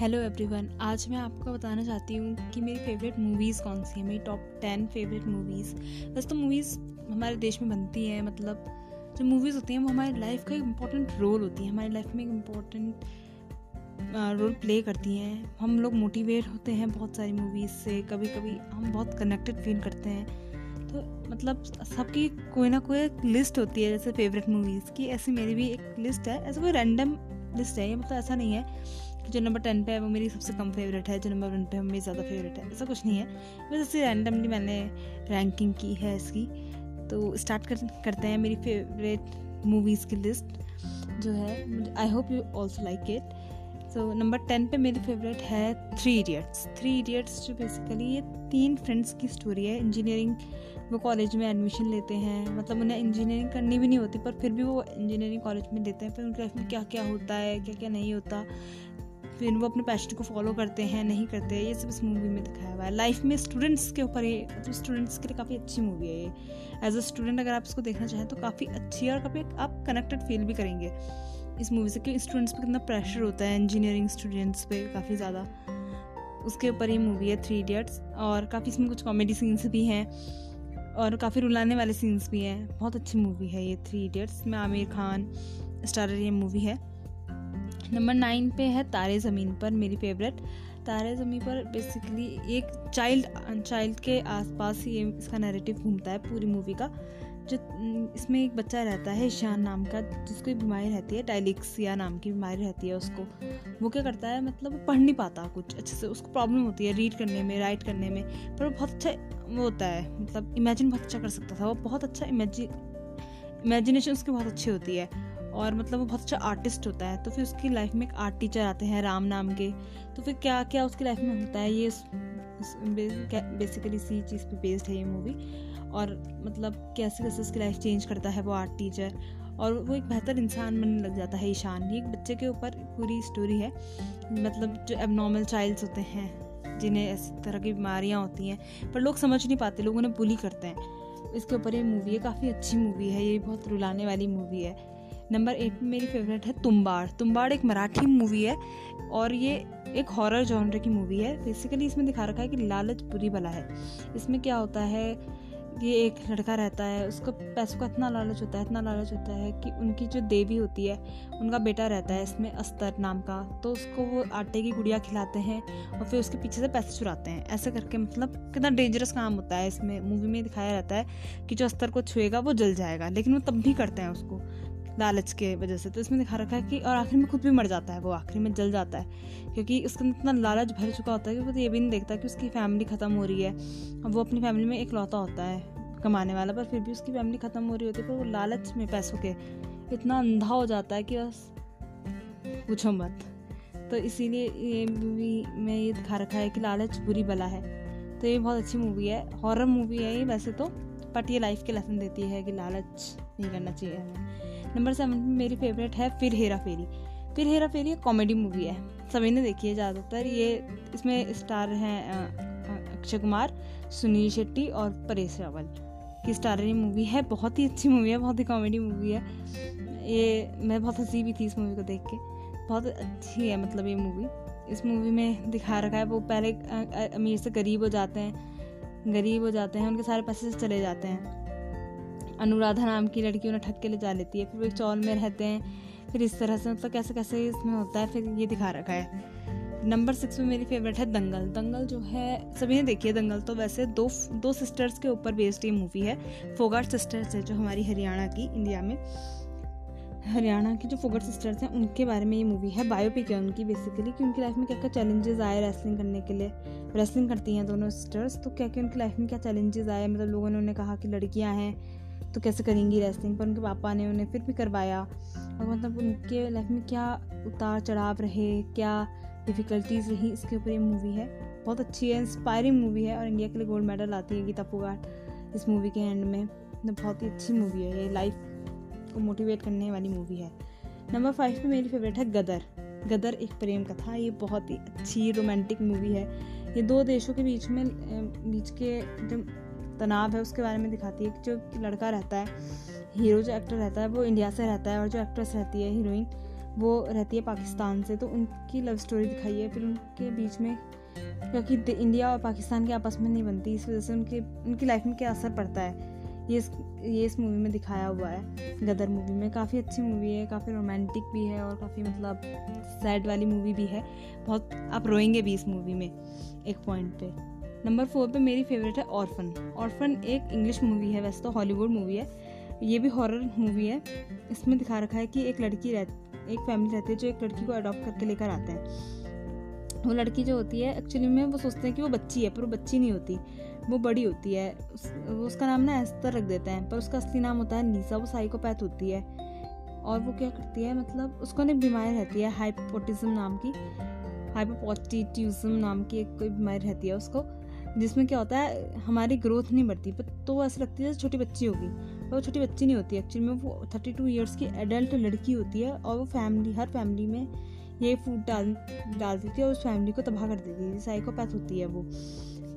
Hello everyone आज मैं आपको बताना चाहती हूँ कि मेरी फेवरेट मूवीज़ कौन सी हैं? मेरी टॉप टेन फेवरेट मूवीज़ वैसे तो मूवीज़ हमारे देश में बनती हैं मतलब जो मूवीज़ होती हैं वो हमारी लाइफ का एक इंपॉर्टेंट रोल होती है। हमारी लाइफ में एक इंपॉर्टेंट रोल प्ले करती हैं। हम लोग मोटिवेट होते हैं बहुत सारी मूवीज़ से कभी कभी हम बहुत कनेक्टेड फील करते हैं। तो मतलब सबकी कोई ना कोई एक लिस्ट होती है जैसे फेवरेट मूवीज़ की। ऐसी मेरी भी एक लिस्ट है, ऐसा कोई रैंडम लिस्ट है, ये मतलब ऐसा नहीं है जो नंबर टेन पे है वो मेरी सबसे कम फेवरेट है, जो नंबर वन पे है मेरी ज़्यादा फेवरेट है। ऐसा कुछ नहीं है। बस ऐसे रैंडमली मैंने रैंकिंग की है इसकी। तो स्टार्ट कर, करते हैं मेरी फेवरेट मूवीज़ की लिस्ट जो है I hope you also like it so number ten पे मेरी फेवरेट है थ्री इडियट्स थ्री इडियट्स जो बेसिकली ये तीन फ्रेंड्स की स्टोरी है। इंजीनियरिंग वो कॉलेज में एडमिशन लेते हैं। मतलब उन्हें इंजीनियरिंग करनी भी नहीं होती, पर फिर भी वो इंजीनियरिंग कॉलेज में लेते हैं। फिर उनकी लाइफ में क्या क्या होता है क्या क्या नहीं होता। फिर वो अपने पैशन को फॉलो करते हैं, नहीं करते, ये सब इस मूवी में दिखाया हुआ है। लाइफ में स्टूडेंट्स के ऊपर ये मतलब स्टूडेंट्स के लिए काफ़ी अच्छी मूवी है ये। एज अ स्टूडेंट अगर आप इसको देखना चाहें तो काफ़ी अच्छी है और काफ़ी आप कनेक्टेड फील भी करेंगे। इस मूवी से कि स्टूडेंट्स पर कितना प्रेशर होता है इंजीनियरिंग स्टूडेंट्स पे काफ़ी ज़्यादा। उसके ऊपर ये मूवी है थ्री इडियट्स और काफ़ी इसमें कुछ कॉमेडी सीन्स भी हैं और काफ़ी रुलाने वाले सीन्स भी हैं। बहुत अच्छी मूवी है ये थ्री इडियट्स में आमिर खान स्टारर ये मूवी है। नंबर नाइन पे है तारे ज़मीन पर, मेरी फेवरेट तारे ज़मीन पर बेसिकली एक चाइल्ड चाइल्ड के आसपास ये इसका नैरेटिव घूमता है पूरी मूवी का, जो, इसमें एक बच्चा रहता है ईशान नाम का, जिसको बीमारी रहती है डायलिक्सिया नाम की बीमारी रहती है उसको। वो क्या करता है मतलब वो पढ़ नहीं पाता कुछ, अच्छे से उसको प्रॉब्लम होती है रीड करने में राइट करने में, पर वो बहुत अच्छा वो होता है मतलब इमेजिन बहुत अच्छा कर सकता था, वो बहुत अच्छा इमेजिन इमेजिनेशन उसकी बहुत अच्छी होती है। और मतलब वो बहुत अच्छा आर्टिस्ट होता है तो फिर उसकी लाइफ में एक आर्ट टीचर आते हैं राम नाम के। तो फिर क्या क्या उसकी लाइफ में होता है, ये बेसिकली इसी चीज़ पे बेस्ड है ये मूवी और मतलब कैसे कैसे उसकी लाइफ चेंज करता है वो आर्ट टीचर और वो एक बेहतर इंसान बनने लग जाता है ईशान। ये एक बच्चे के ऊपर पूरी स्टोरी है। मतलब जो एबनॉर्मल चाइल्ड्स होते हैं, जिन्हें ऐसी तरह की बीमारियाँ होती हैं, पर लोग समझ नहीं पाते, लोग उन्हें बुली करते हैं। इसके ऊपर ये मूवी है, काफ़ी अच्छी मूवी है, ये बहुत रुलाने वाली मूवी है। नंबर एट में मेरी फेवरेट है तुम्बाड़। तुम्बाड़ एक मराठी मूवी है और ये एक हॉरर जॉनर की मूवी है। बेसिकली इसमें दिखा रखा है कि लालच बुरी बला है। इसमें क्या होता है, ये एक लड़का रहता है, उसको पैसों का इतना लालच होता है, इतना लालच होता है कि उनकी जो देवी होती है, उनका बेटा रहता है इसमें, अस्तर नाम का। तो उसको वो आटे की गुड़िया खिलाते हैं और फिर उसके पीछे से पैसे चुराते हैं। ऐसे करके मतलब कितना डेंजरस काम होता है इसमें। मूवी में दिखाया रहता है कि जो अस्तर को छुएगा वो जल जाएगा, लेकिन वो तब भी करते हैं उसको। लालच के वजह से। तो इसमें दिखा रखा है कि, और आखिर में खुद भी मर जाता है, वो आखिर में जल जाता है। क्योंकि उसके अंदर इतना लालच भर चुका होता है कि वो ये भी नहीं देखता कि उसकी फैमिली ख़त्म हो रही है। वो अपनी फैमिली में एक लौता होता है कमाने वाला, पर फिर भी उसकी फैमिली ख़त्म हो रही होती है, पर वो लालच में पैसों के इतना अंधा हो जाता है कि बस पूछो मत। तो इसीलिए ये मूवी में ये दिखा रखा है कि लालच बुरी बला है। तो ये बहुत अच्छी मूवी है हॉरर मूवी है ये वैसे तो बट ये लाइफ के लेसन देती है कि लालच नहीं करना चाहिए नंबर सेवन में मेरी फेवरेट है फिर हेरा फेरी। फिर हेरा फेरी एक कॉमेडी मूवी है। सभी ने देखी है ज़्यादातर। ये इसमें स्टार हैं अक्षय कुमार, सुनील शेट्टी और परेश रावल की स्टार ये मूवी है। बहुत ही अच्छी मूवी है, बहुत ही कॉमेडी मूवी है। ये, मैं बहुत हँसी भी थी इस मूवी को देख के। बहुत अच्छी है मतलब ये मूवी इस मूवी में दिखा रखा है, वो पहले अमीर से गरीब हो जाते हैं, गरीब हो जाते हैं, उनके सारे पैसे चले जाते हैं। अनुराधा नाम की लड़की उन्हें ठग के ले जा लेती है, फिर वो एक चौल में रहते हैं, फिर इस तरह से मतलब कैसे कैसे इसमें होता है, फिर ये दिखा रखा है। नंबर सिक्स में मेरी फेवरेट है दंगल। दंगल जो है, सभी ने देखी है दंगल तो वैसे दो दो सिस्टर्स के ऊपर बेस्ड ये मूवी है फोगाट सिस्टर्स है जो हमारी हरियाणा की इंडिया में। हरियाणा की जो फोगट सिस्टर्स हैं, उनके बारे में ये मूवी है बायोपिक है उनकी बेसिकली कि उनकी लाइफ में क्या क्या चैलेंजेस आए रेसलिंग करने के लिए। रेसलिंग करती हैं दोनों सिस्टर्स तो क्या क्या उनकी लाइफ में क्या चैलेंजेस आए? मतलब लोगों ने उन्हें कहा कि लड़कियाँ हैं तो कैसे करेंगी रेसलिंग पर उनके पापा ने उन्हें फिर भी करवाया। और मतलब उनके लाइफ में क्या उतार चढ़ाव रहे, क्या डिफ़िकल्टीज रही, इसके ऊपर ये मूवी है। बहुत अच्छी है इंस्पायरिंग मूवी है और इंडिया के लिए गोल्ड मेडल आती है गीता फोगाट इस मूवी के एंड में। मतलब बहुत ही अच्छी मूवी है, ये लाइफ को मोटिवेट करने वाली मूवी है। नंबर फाइव पे मेरी फेवरेट है गदर। गदर एक प्रेम कथा, ये बहुत ही अच्छी रोमांटिक मूवी है। ये दो देशों के बीच में बीच के जो तनाव है, उसके बारे में दिखाती है कि जो लड़का रहता है, हीरो जो एक्टर रहता है, वो इंडिया से रहता है और जो एक्ट्रेस रहती है, हीरोइन, वो रहती है पाकिस्तान से। तो उनकी लव स्टोरी दिखाई है, फिर उनके बीच में, क्योंकि इंडिया और पाकिस्तान के आपस में नहीं बनती, इस वजह से उनके, उनकी लाइफ में क्या असर पड़ता है, ये इस ये इस मूवी में दिखाया हुआ है, गदर मूवी में। काफ़ी अच्छी मूवी है, काफ़ी रोमांटिक भी है और काफ़ी मतलब सैड वाली मूवी भी है। बहुत, आप रोएँगे भी इस मूवी में, एक पॉइंट पे। नंबर फोर पे मेरी फेवरेट है ऑर्फन। ऑर्फन एक इंग्लिश मूवी है वैसे तो हॉलीवुड मूवी है। ये भी हॉरर मूवी है। इसमें दिखा रखा है कि एक लड़की रह एक फैमिली रहती है जो एक लड़की को अडॉप्ट करके लेकर आते हैं। वो लड़की जो होती है एक्चुअली में वो सोचते हैं कि वो बच्ची है पर वो बच्ची नहीं होती। वो बड़ी होती है। उस, उसका नाम ना एस्तर रख देते हैं पर उसका असली नाम होता है नीसा। वो साइकोपैथ होती है। और वो क्या करती है मतलब उसको ना बीमारी रहती है हाइपोटिज्म नाम की। हाइपोपोटिट्यूजम नाम की एक कोई बीमारी रहती है उसको। जिसमें क्या होता है, हमारी ग्रोथ नहीं बढ़ती पर तो ऐसा लगती है जैसे छोटी बच्ची होगी। पर वो छोटी बच्ची नहीं होती एक्चुअली में वो थर्टी टू ईयर्स की एडल्ट लड़की होती है और वो फैमिली हर फैमिली में ये फ़ूड डाल डाल देती है और उस फैमिली को तबाह कर देती है साइकोपैथ होती है वो।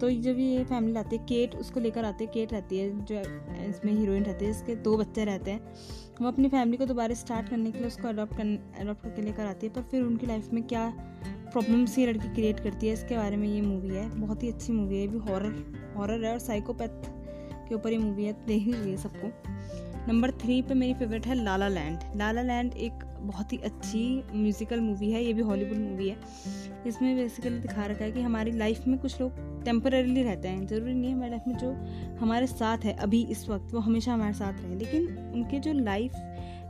तो जब ये फैमिली आती है केट उसको लेकर आते हैं केट रहती है, जो इसमें हीरोइन रहती है, इसके दो बच्चे रहते हैं। वो अपनी फैमिली को दोबारा स्टार्ट करने के लिए उसको अडॉप्ट कर अडॉप्ट करके लेकर आती है, पर फिर उनकी लाइफ में क्या प्रॉब्लम्स ये लड़की क्रिएट करती है, इसके बारे में ये मूवी है। बहुत ही अच्छी मूवी है, ये भी हॉरर हॉरर है और साइकोपैथ के ऊपर ये मूवी है, देख लीजिए सबको। नंबर थ्री पे मेरी फेवरेट है लाला लैंड लाला लैंड एक बहुत ही अच्छी म्यूज़िकल मूवी है, ये भी हॉलीवुड मूवी है। इसमें बेसिकली दिखा रखा है कि हमारी लाइफ में कुछ लोग टेम्पररीली रहते हैं। ज़रूरी नहीं है हमारी लाइफ में जो हमारे साथ है, अभी, इस वक्त, वो हमेशा हमारे साथ रहे। लेकिन उनके जो लाइफ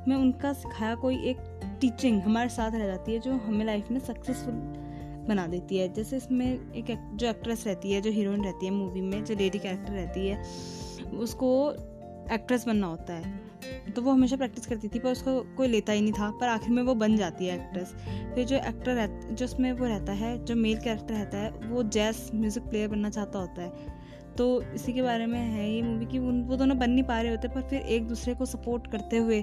में उनका सिखाया कोई एक टीचिंग हमारे साथ रह जाती है, जो हमें लाइफ में सक्सेसफुल बना देती है। जैसे इसमें एक जो एक्ट्रेस रहती है, जो हीरोइन रहती है मूवी में, जो लेडी कैरेक्टर रहती है, उसको एक्ट्रेस बनना होता है। तो वो हमेशा प्रैक्टिस करती थी, पर उसको कोई लेता ही नहीं था, पर आखिर में वो बन जाती है एक्ट्रेस फिर जो एक्टर जो उसमें वो रहता है, जो मेल कैरेक्टर रहता है, वो जैस म्यूज़िक प्लेयर बनना चाहता होता है। तो इसी के बारे में है ये मूवी कि उन, वो दोनों बन नहीं पा रहे होते, पर फिर एक दूसरे को सपोर्ट करते हुए,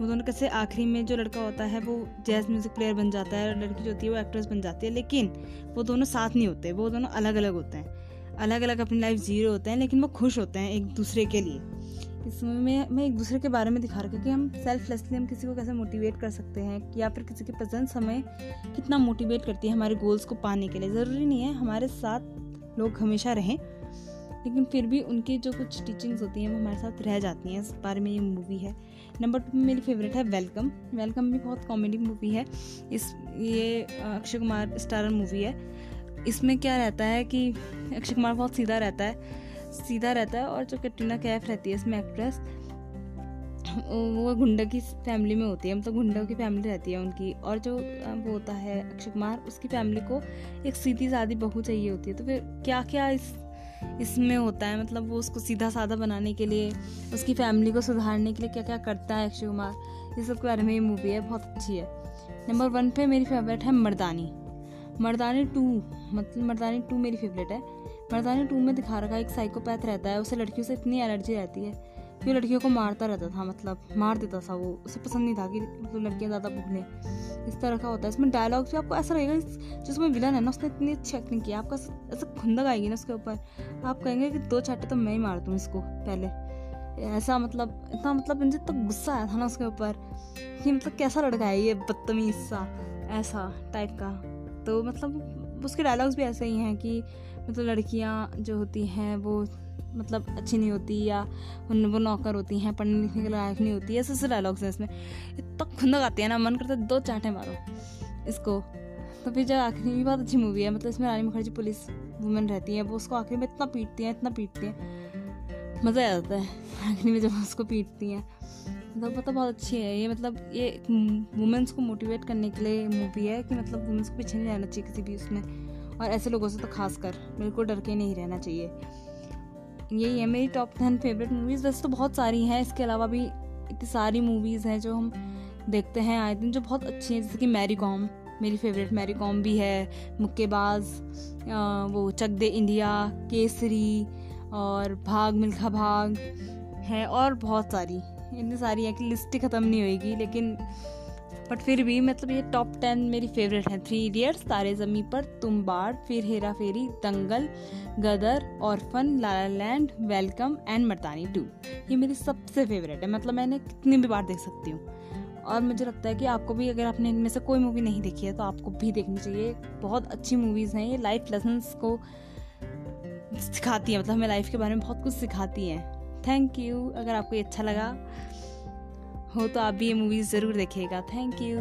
वो दोनों कैसे आखिरी में जो लड़का होता है, वो जैज म्यूज़िक प्लेयर बन जाता है और लड़की जो होती है वो एक्ट्रेस बन जाती है, लेकिन वो दोनों साथ नहीं होते, वो दोनों अलग अलग होते हैं अलग अलग अपनी लाइफ जी रहे होते हैं, लेकिन वो खुश होते हैं एक दूसरे के लिए। इस मूवी में मैं एक दूसरे के बारे में दिखा रखा कि हम सेल्फलेसली हम किसी को कैसे मोटिवेट कर सकते हैं या फिर किसी की प्रेजेंस हमें कितना मोटिवेट करती है हमारे गोल्स को पाने के लिए। ज़रूरी नहीं है, हमारे साथ लोग हमेशा रहें। लेकिन फिर भी उनकी जो कुछ टीचिंग्स होती हैं, वो हमारे साथ रह जाती हैं। इस बारे में ये मूवी है। नंबर टू मेरी फेवरेट है वेलकम वेलकम भी बहुत कॉमेडी मूवी है। इस, ये अक्षय कुमार स्टारर मूवी है। इसमें क्या रहता है कि अक्षय कुमार बहुत सीधा रहता है। सीधा रहता है और जो कटरीना कैफ रहती है, इसमें एक्ट्रेस वो गुंडा की फैमिली में होती है। मतलब गुंडा की फैमिली रहती है उनकी। और जो वो होता है अक्षय कुमार, उसकी फैमिली को एक सीधी सादी बहू चाहिए होती है। तो फिर क्या क्या इस इसमें होता है मतलब वो उसको सीधा साधा बनाने के लिए, उसकी फैमिली को सुधारने के लिए क्या क्या करता है अक्षय कुमार, ये सब के बारे में ये मूवी है, बहुत अच्छी है। नंबर वन पे मेरी फेवरेट है मर्दानी। मर्दानी टू मतलब मर्दानी टू मेरी फेवरेट है। मर्दानी टू में दिखा रखा है एक साइकोपैथ रहता है, उसे लड़कियों से इतनी एलर्जी रहती है कि लड़कियों को मारता रहता था मतलब मार देता था वो। उसे पसंद नहीं था कि मतलब लड़कियाँ ज़्यादा भूलें इस तरह का होता है। इसमें डायलॉग भी आपको ऐसा लगेगा जिसमें विलन है ना, उसने इतनी अच्छी एक्टिंग की आपका ऐसा खुंदक आएगी ना उसके ऊपर। आप कहेंगे कि दो चाटे तो मैं ही मार दूँ इसको पहले। ऐसा मतलब इतना मतलब मुझे तो गुस्सा आया था ना उसके ऊपर। कि मतलब कैसा लड़का है ये बदतमीज सा, ऐसा टाइप का। तो मतलब उसके डायलॉग्स भी ऐसे ही हैं कि मतलब लड़कियाँ जो होती हैं वो मतलब अच्छी नहीं होती या वो नौकर होती हैं, पढ़ने लिखने के लायक नहीं होती, ऐसे ऐसे डायलॉग्स हैं इसमें। इतना खुंदक आती है ना, मन करता है दो चाटे मारो इसको। तो फिर जब आखिरी भी बहुत अच्छी मूवी है मतलब इसमें रानी मुखर्जी पुलिस वुमेन रहती है, वो उसको आखिरी में इतना पीटती हैं, इतना पीटती हैं। मज़ा आ जाता है। आखिरी में जब उसको पीटती हैं मतलब मतलब बहुत अच्छी है। ये मतलब ये वुमेंस को मोटिवेट करने के लिए मूवी है कि मतलब वुमेंस को पीछे नहीं रहना चाहिए किसी भी उसमें। और ऐसे लोगों से तो खास कर बिल्कुल डर के नहीं रहना चाहिए। यही है मेरी टॉप टेन फेवरेट मूवीज़ वैसे तो बहुत सारी हैं, इसके अलावा भी इतनी सारी मूवीज़ हैं जो हम देखते हैं आए दिन, जो बहुत अच्छी हैं, जैसे कि मैरी कॉम मेरी फेवरेट मैरी कॉम भी है, मुक्केबाज वो चक दे इंडिया, केसरी और भाग मिल्खा भाग है, और बहुत सारी, इतनी सारी है कि लिस्ट ही ख़त्म नहीं होएगी, लेकिन बट फिर भी मतलब ये टॉप टेन मेरी फेवरेट हैं। Three idiots Taare Zameen Par, Tumbbad Phir Hera Pheri, Dangal, Gadar orphan La La Land welcome and Mardaani two ये मेरी सबसे फेवरेट है। मतलब मैंने कितनी भी बार देख सकती हूँ। और मुझे लगता है कि आपको भी अगर आपने इनमें से कोई मूवी नहीं देखी है तो आपको भी देखनी चाहिए। बहुत अच्छी मूवीज़ हैं ये। लाइफ लेसन्स को सिखाती हैं। मतलब हमें लाइफ के बारे में बहुत कुछ सिखाती हैं। थैंक यू अगर आपको ये अच्छा लगा हो तो आप भी ये मूवीज़ ज़रूर देखिएगा. Thank you